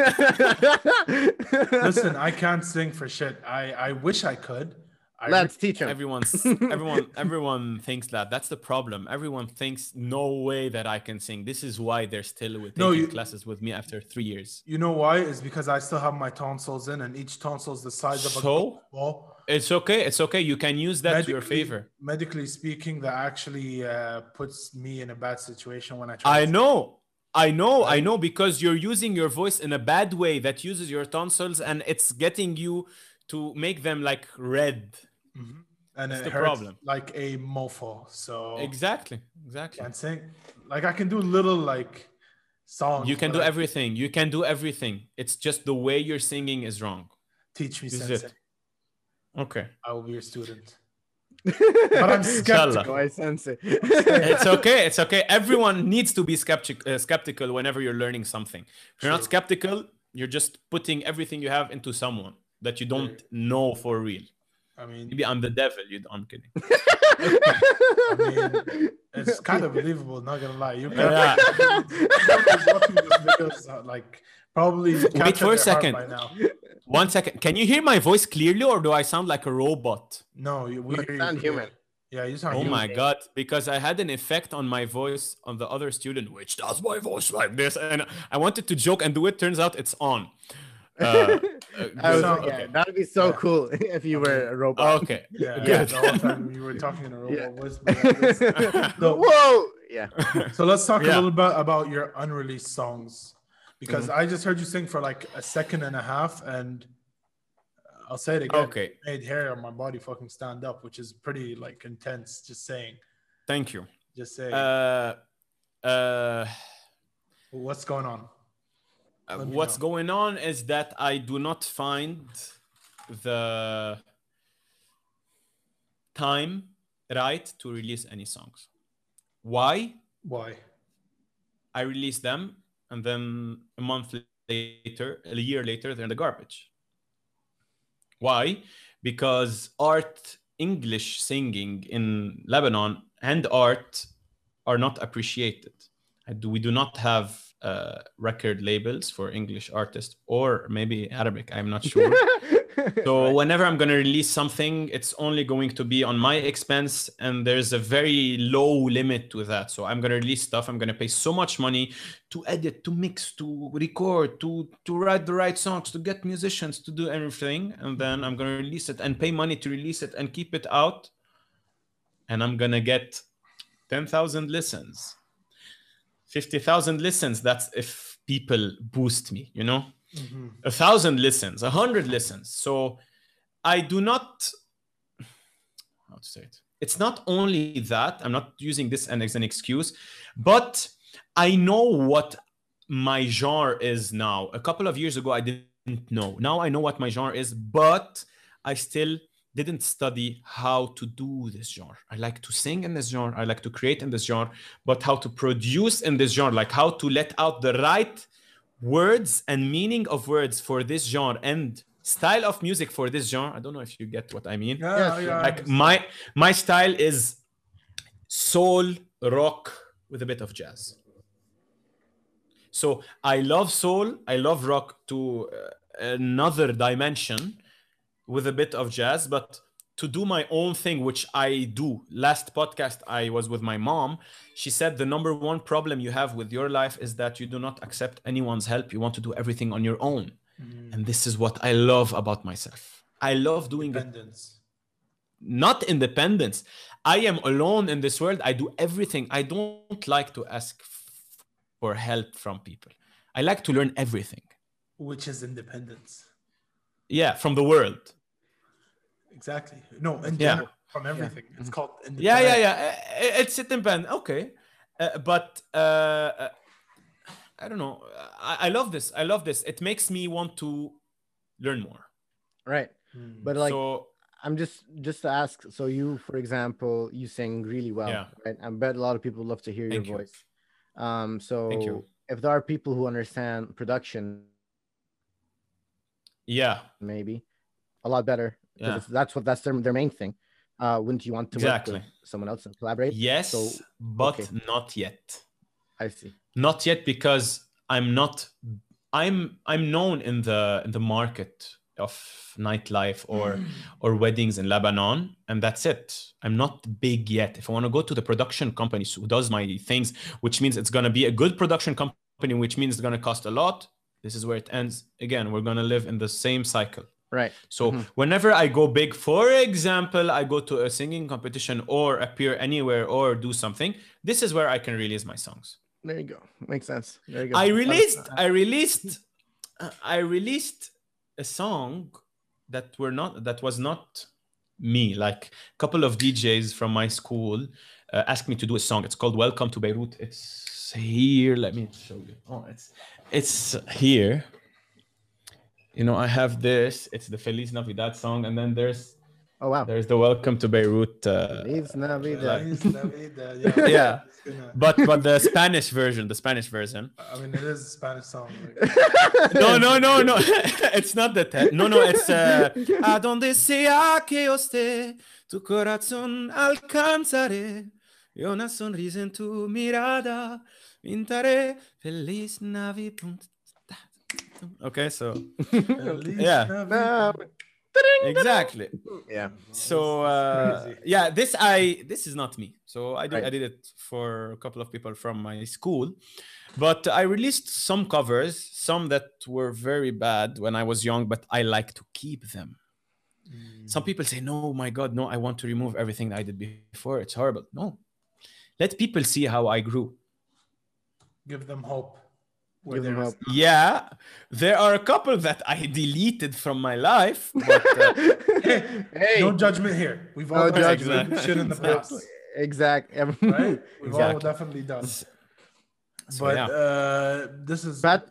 Listen, I can't sing for shit. I I wish I could. I Let's teach him. Everyone's everyone everyone thinks that. That's the problem. Everyone thinks no way that I can sing. This is why they're still with No, you- classes with me after three years. You know why? Is because I still have my tonsils in, and each tonsil is the size of a So? golf ball. It's okay. It's okay. You can use that to your favor. Medically speaking, that actually uh, puts me in a bad situation when I try. I to- know. I know, I know, because you're using your voice in a bad way that uses your tonsils and it's getting you to make them like red. Mhm. and That's it the hurts problem. like a mofo. So Exactly. Exactly. can't sing. Like I can do little like songs. You can do I- everything. You can do everything. It's just the way you're singing is wrong. Teach me, This is sensei. Okay. I will be your student. but I'm skeptical. I sense it. It's okay. It's okay. Everyone needs to be skeptic, uh, skeptical whenever you're learning something. If you're not skeptical, you're just putting everything you have into someone that you don't know for real. I mean, Maybe I'm the devil. You, I'm kidding. I mean, it's kind of believable. Not gonna lie, you Yeah. watching these videos, uh, like probably captured for a second. now. One second. Can you hear my voice clearly or do I sound like a robot? No, you, we You sound clear. human. Yeah, you sound human. Oh human. my god! Because I had an effect on my voice on the other student, which does my voice like this, and I wanted to joke and do it. Turns out it's on. Uh, uh, I was, sound- yeah, that'd be so Yeah. cool if you were a robot. okay. Yeah, Good. the whole time you were talking in a robot Yeah. voice. but that is- Whoa! Yeah. So let's talk Yeah. a little bit about your unreleased songs, because Mm-hmm. I just heard you sing for like a second and a half, and I'll say it again. Okay. made hair on my body fucking stand up, which is pretty like intense. Just saying, Thank you. just saying. Uh, uh, What's going on? Uh, what's know. going on is that I do not find the time right to release any songs. Why? Why? I release them and then a month later, a year later, they're in the garbage. Why? Because art, English singing in Lebanon and art are not appreciated. We do not have uh, record labels for English artists or maybe Arabic, I'm not sure. So whenever I'm going to release something, it's only going to be on my expense, and there's a very low limit to that. So I'm going to release stuff. I'm going to pay so much money to edit, to mix, to record, to to write the right songs, to get musicians to do everything, and then I'm going to release it and pay money to release it and keep it out, and I'm going to get ten thousand listens, fifty thousand listens. That's if people boost me, you know Mhm. a thousand listens, a hundred listens. So I do not how to say it. It's not only that I'm not using this as an excuse, but I know what my genre is now. A couple of years ago, I didn't know. Now I know what my genre is, but I still didn't study how to do this genre. I like to sing in this genre. I like to create in this genre, but how to produce in this genre, like how to let out the right words and meaning of words for this genre and style of music for this genre. I don't know if you get what I mean. Yeah, Yes, yeah. I Like my my style is soul rock with a bit of jazz. So I love soul, I love rock to uh, another dimension with a bit of jazz, but to do my own thing, which I do. Last podcast, I was with my mom. She said the number one problem you have with your life is that you do not accept anyone's help. You want to do everything on your own. Mm. And this is what I love about myself. I love doing it Independence. not independence. I am alone in this world. I do everything. I don't like to ask for help from people. I like to learn everything. Which is independence. Yeah, from the world. Exactly. No, in Yeah. general, from everything. It's called independence. Yeah, yeah, yeah. Uh, It's independent. Okay. Uh, but uh, uh, I don't know. I, I love this. I love this. It makes me want to learn more. Right. Mm. But like so, I'm just just to ask. So you, for example, you sing really well, Yeah. right? I bet a lot of people love to hear Thank you. your voice. Um, so Thank you. if there are people who understand production, yeah, maybe a lot better. Yeah. that's what that's their, their main thing. Uh, wouldn't you want to Exactly. work with someone else and collaborate? yes, So, but okay. not yet. I see. not yet because i'm not i'm i'm known in the in the market of nightlife or or weddings in lebanon and that's it i'm not big yet if i want to go to the production companies who does my things which means it's going to be a good production company which means it's going to cost a lot this is where it ends again we're going to live in the same cycle Right. so Mhm. whenever I go big, for example, I go to a singing competition or appear anywhere or do something, this is where I can release my songs. There you go. Makes sense. There you go. I released I released I released a song that were not that was not me like a couple of DJs from my school uh, asked me to do a song it's called Welcome to Beirut it's here let me show you oh it's it's here you know I have this it's the Feliz Navidad song and then there's Oh wow. there's the Welcome to Beirut uh, Feliz Navidad. Feliz Navidad, yeah. Yeah. Gonna- but but the Spanish version the Spanish version I mean, it is a Spanish song. Like, No, no, no, no. it's not that. No, no, it's uh, a donde sea que yo esté, tu corazón alcanzaré. Y una sonrisa en tu mirada, pintaré feliz Navidad. Okay, so Yeah. Navidad. exactly. yeah. So uh, yeah, this I this is not me. So I did Right. I did it for a couple of people from my school, but I released some covers, some that were very bad when I was young, but I like to keep them. Some people say, "No, my God, no! I want to remove everything I did before. It's horrible." No, let people see how I grew. Give them hope. Where Give them there is. Yeah, there are a couple that I deleted from my life, but uh, hey. No judgment here. We've all No done judgment. shit in the past, Exact. right? We've all definitely done. so, But yeah. uh, this is Pat,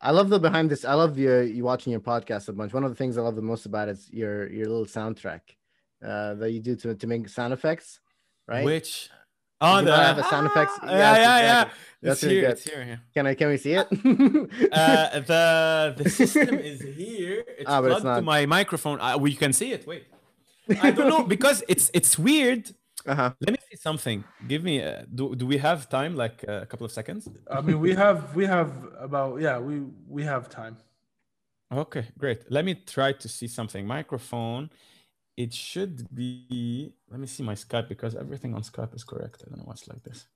I love the behind this. I love you you watching your podcast a bunch. One of the things I love the most about it is your your little soundtrack uh, that you do to to make sound effects, right? Which? Oh, You the, have a sound effects? Ah, Yes, yeah, yeah, yeah. exactly. It's That's really here. good. It's here. here. Can I can we see it? Uh, the the system is here. It's Ah, but it's plugged to my microphone. Uh, we can see it. Wait, I don't know because it's it's weird. uh-huh. Let me see something. Give me. Uh, do do we have time? Like uh, a couple of seconds? I mean, we have we have about yeah we we have time. Okay, great. Let me try to see something. Microphone. It should be. Let me see my Skype because everything on Skype is correct. I don't know what's like this.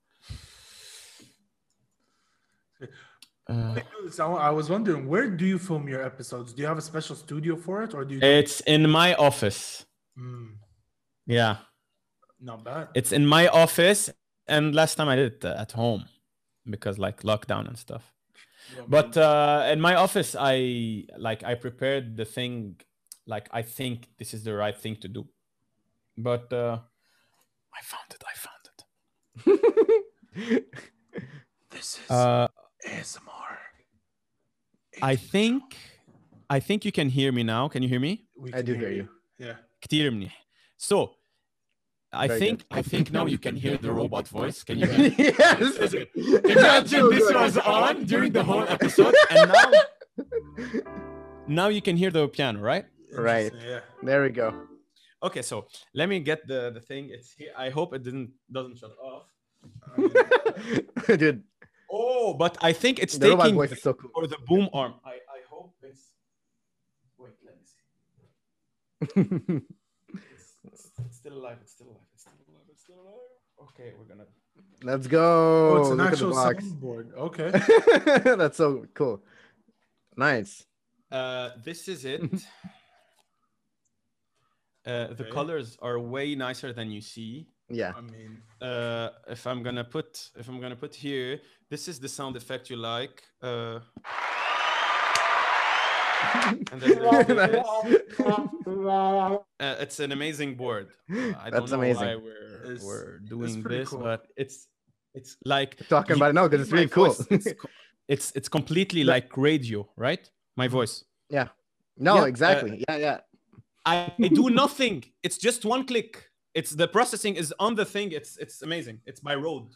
Uh, I was wondering, where do you film your episodes? Do you have a special studio for it, or do you? it's in my office. Mm, Yeah, not bad. it's in my office. And last time I did it at home because like lockdown and stuff. Yeah, But uh, in my office, I like I prepared the thing like i think this is the right thing to do but uh, i found it i found it this is uh, asmr i think i think you can hear me now can you hear me i do hear you, you. yeah so I Very think good. I think now you can hear the robot voice. Can you hear? yes. Imagine this was on during the whole episode, and now now you can hear the piano, right? Right. Yeah. There we go. Okay, so let me get the the thing. It's here. I hope it didn't doesn't shut off. I mean, Dude, Oh, but I think it's the robot taking voice is so cool. for the boom arm. I I hope it's. Wait, let me see. It's, it's, it's still alive. It's still alive. It's still alive. It's still alive. Okay, we're gonna. Let's go. oh, it's an Look actual box. soundboard. Okay. That's so cool. Nice. Uh, this is it. Uh, the Okay. colors are way nicer than you see. Yeah. I mean, Uh, if I'm gonna put, if I'm gonna put here, this is the sound effect you like. Uh, and then there's this. Uh, it's an amazing board. Uh, I That's don't know amazing. why we're, It's- we're doing this, cool. but it's it's like Talking you about it now because it's really cool. voice, It's, it's it's completely like radio, right? My voice. no, Yeah, uh, exactly. yeah, yeah. I, I do nothing. It's just one click. It's the processing is on the thing. It's it's amazing. It's by Rode.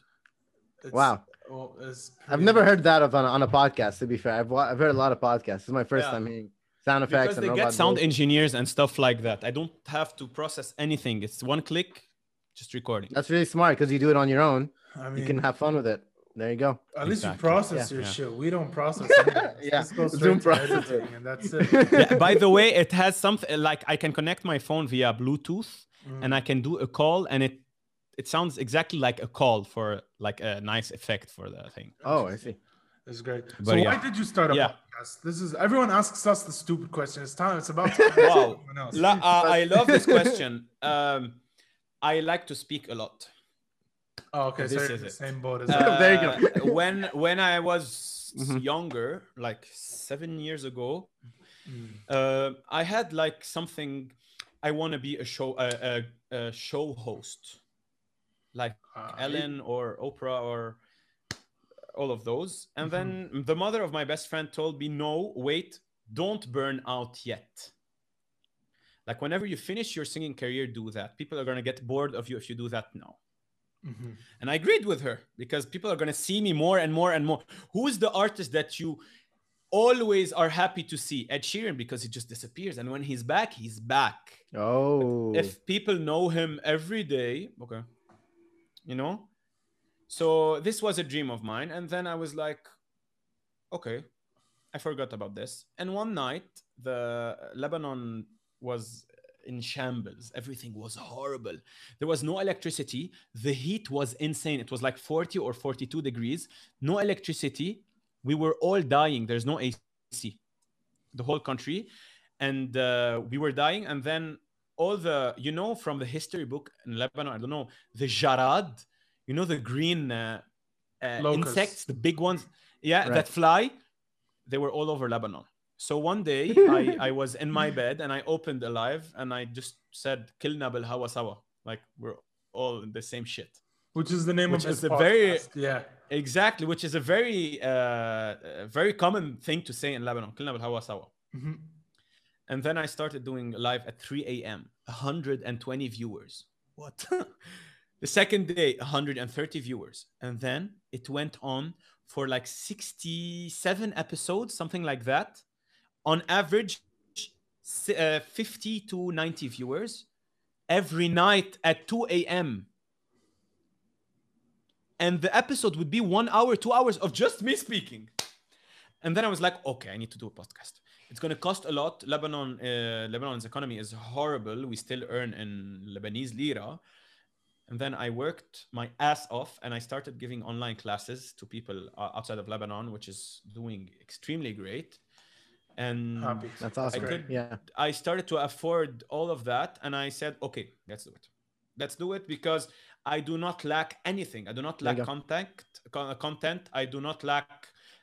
it's, Wow. Well, it's I've pretty never heard that of on, on a podcast. To be fair, I've I've heard a lot of podcasts. This is my first Yeah. time hearing sound effects Because and they robot get sound voice. engineers and stuff like that. I don't have to process anything. It's one click, just recording. That's really smart because you do it on your own. I mean, You can have fun with it. There you go. at least you process Yeah. your Yeah. shit. We don't process. Yeah. Just go Zoom straight to it. editing, and that's it. Yeah, by the way, it has something like I can connect my phone via Bluetooth Mm. and I can do a call and it it sounds exactly like a call for like a nice effect for the thing. Oh, I see. It's great. But so yeah. why did you start a Yeah. podcast? This is everyone asks us the stupid question. It's time. It's about time. Wow. else. La, uh, I love this question. Um, I like to speak a lot. Oh, okay. This So is the it. same boat as Uh, us. There you go. When when I was Mhm. younger, like seven years ago, Mm. uh, I had like something. I want to be a show a, a, a show host, like Uh, Ellen or Oprah or all of those. And then the mother of my best friend told me, "No, wait, don't burn out yet." Like whenever you finish your singing career, do that. People are gonna get bored of you if you do that now. Mhm. And I agreed with her because people are going to see me more and more and more. Who is the artist that you always are happy to see? Ed Sheeran, because he just disappears. And when he's back, he's back. Oh. If people know him every day, okay, you know? So this was a dream of mine. And then I was like, okay, I forgot about this. And one night, the Lebanon was in shambles. Everything was horrible. There was no electricity. The heat was insane. It was like 40 or 42 degrees. No electricity. We were all dying. There's no AC. The whole country. And uh, we were dying. And then all the, you know, from the history book in Lebanon, I don't know, the jarad, you know, the green uh, uh, insects, the big ones, yeah, Right. that fly, they were all over Lebanon. So one day I, I was in my bed and I opened Alive and I just said, Kilna bil hawa sawa. Like we're all in the same shit. Which is the name Which of is a very- yeah. Exactly, which is a very, uh, very common thing to say in Lebanon. Kilna bil hawa sawa. Mhm. And then I started doing live at 3 a.m. 120 viewers. What? the second day, 130 viewers. And then it went on for like 67 episodes, something like that. On average, uh, 50 to 90 viewers every night at 2 a.m. And the episode would be one hour, two hours of just me speaking. And then I was like, okay, I need to do a podcast. It's going to cost a lot. Lebanon, uh, Lebanon's economy is horrible. We still earn in Lebanese lira. And then I worked my ass off and I started giving online classes to people uh, outside of Lebanon, which is doing extremely great. And Happy. That's awesome. could- Yeah. I started to afford all of that, and I said, okay, let's do it. Let's do it because I do not lack anything. I do not lack you content. Content. I do not lack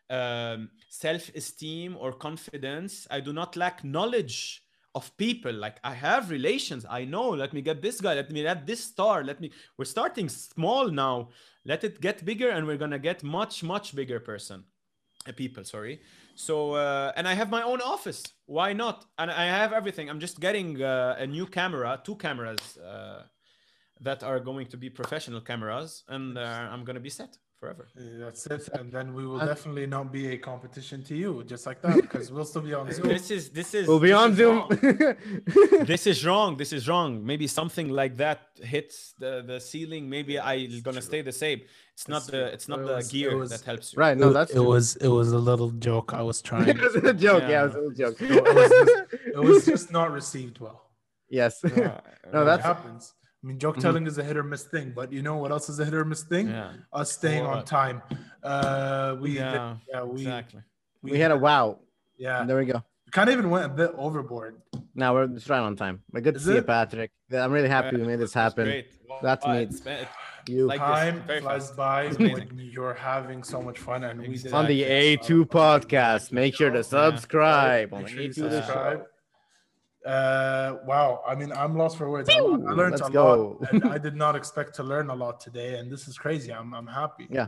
um, self-esteem or confidence. I do not lack knowledge of people. Like I have relations. I know. Let me get this guy. Let me get this star. Let me. We're starting small now. Let it get bigger, and we're gonna get much, much bigger person. uh, people sorry so uh, and i have my own office. Why not? And i have everything. I'm just getting uh, a new camera two cameras uh, that are going to be professional cameras and uh, i'm going to be set forever That's it. And then we will And- definitely not be a competition to you, just like that, because we'll still be on Zoom. this is this is We'll be on Zoom. this is wrong this is wrong maybe something like that hits the the ceiling maybe i'm gonna stay the same it's not It's the it's not It the was- it gear was- that helps you right. No, that's it true. was it was a little joke I was trying. it was a joke. Yeah, Yeah. it was a little joke. It was just- it was just not received well. yes. Uh, No, that that's- happens. I mean, joke telling is a hit or miss thing, but you know what else is a hit or miss thing? yeah Us staying on time. Uh, we yeah yeah we exactly we had a wow. yeah. There we go. We kind of even went a bit overboard. Now we're just right on time. But good to Is see you, it? Patrick. I'm really happy we made this happen. great. That's Wow, neat. it's been- You Like Time very flies fast. by when you're having so much fun, and we did on the. A2 podcast. Make sure to subscribe on Make the sure you A2 subscribe. Uh, wow. I mean, I'm lost for words. I, I learned Let's a go. lot, and I did not expect to learn a lot today, and this is crazy. I'm, I'm happy. Yeah.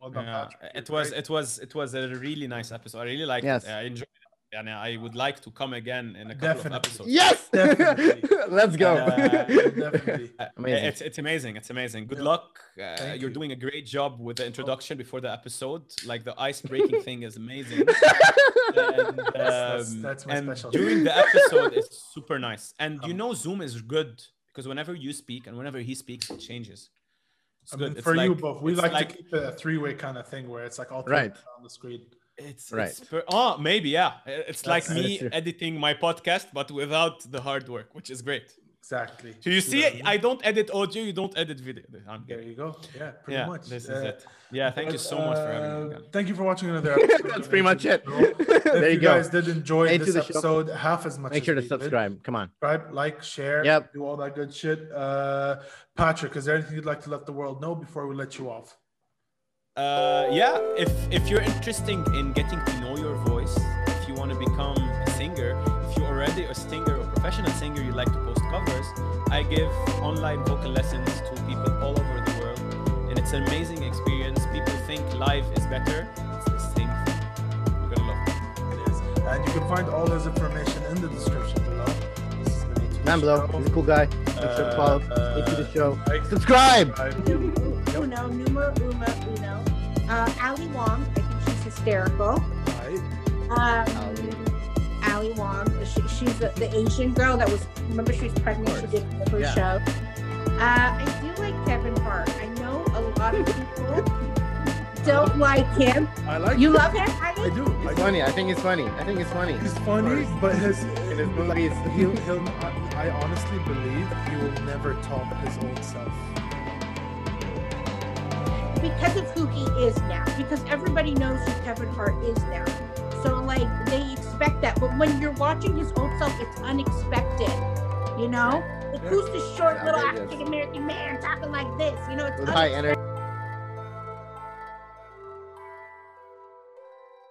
Well done, yeah, Patrick. it was great. it was it was a really nice episode. I really liked Yes. it. I enjoyed it, and I would like to come again in a couple Definitely. of episodes. Yes. Definitely. Let's go. Uh, Definitely. Amazing. It's it's amazing. It's amazing. Good Yeah. luck. Uh, you're you. doing a great job with the introduction before the episode. Like the ice breaking thing is amazing. and, that's- um, that's my and specialty. during the episode, it's super nice. And you Um, know, Zoom is good because whenever you speak and whenever he speaks, it changes. It's I good. mean, It's for you like- both, we it's like, to keep it a three-way kind of thing where it's like all three on the screen. It's Right. It's per- oh, maybe yeah. It's like me true. editing my podcast, but without the hard work, which is great. Exactly. So you See see, what I don't edit audio, you don't edit video. I'm There you go. Yeah, pretty Yeah, much. this is Uh, it. Yeah, thank you so much for having me. uh, again. Thank you for watching another episode. That's pretty much Into it. the Show. If There you you go. guys did enjoy Into this the show. episode half as much Make as sure to we did, subscribe. Come on. subscribe, like, share, Yep. do all that good shit. Uh, Patrick, is there anything you'd like to let the world know before we let you off? Uh, yeah, if if you're interested in getting to know your voice, if you want to become a singer, if you're already a singer or professional singer, you like to post covers, I give online vocal lessons to people all over the world, and it's an amazing experience. People think live is better. It's the same thing. You're gonna love it. It is. And you can find all his information in the description below. This has been A2 Man below. Show. He's a cool guy. Make sure to follow. Uh, Into the show. like, Subscribe. Uno, numero uno, uno. Uh, Ali Wong, I think she's hysterical. Right. Um, Ali Wong, she, she's the, the Asian girl that was, remember she was pregnant, she did the first show. Uh, I do like Kevin Hart. I know a lot of people don't like him. I like You him. love him? I I think do. I He's do. funny. I think it's funny. I think it's funny. He's funny, but his In his movies. he'll, he'll I, I honestly believe he will never top his old self. Because of who he is now. Because everybody knows who Kevin Hart is now. So like they expect that. But when you're watching his old self, it's unexpected. You know? Like Yeah. who's the short Yeah, little. African American man talking like this? You know, it's With high energy.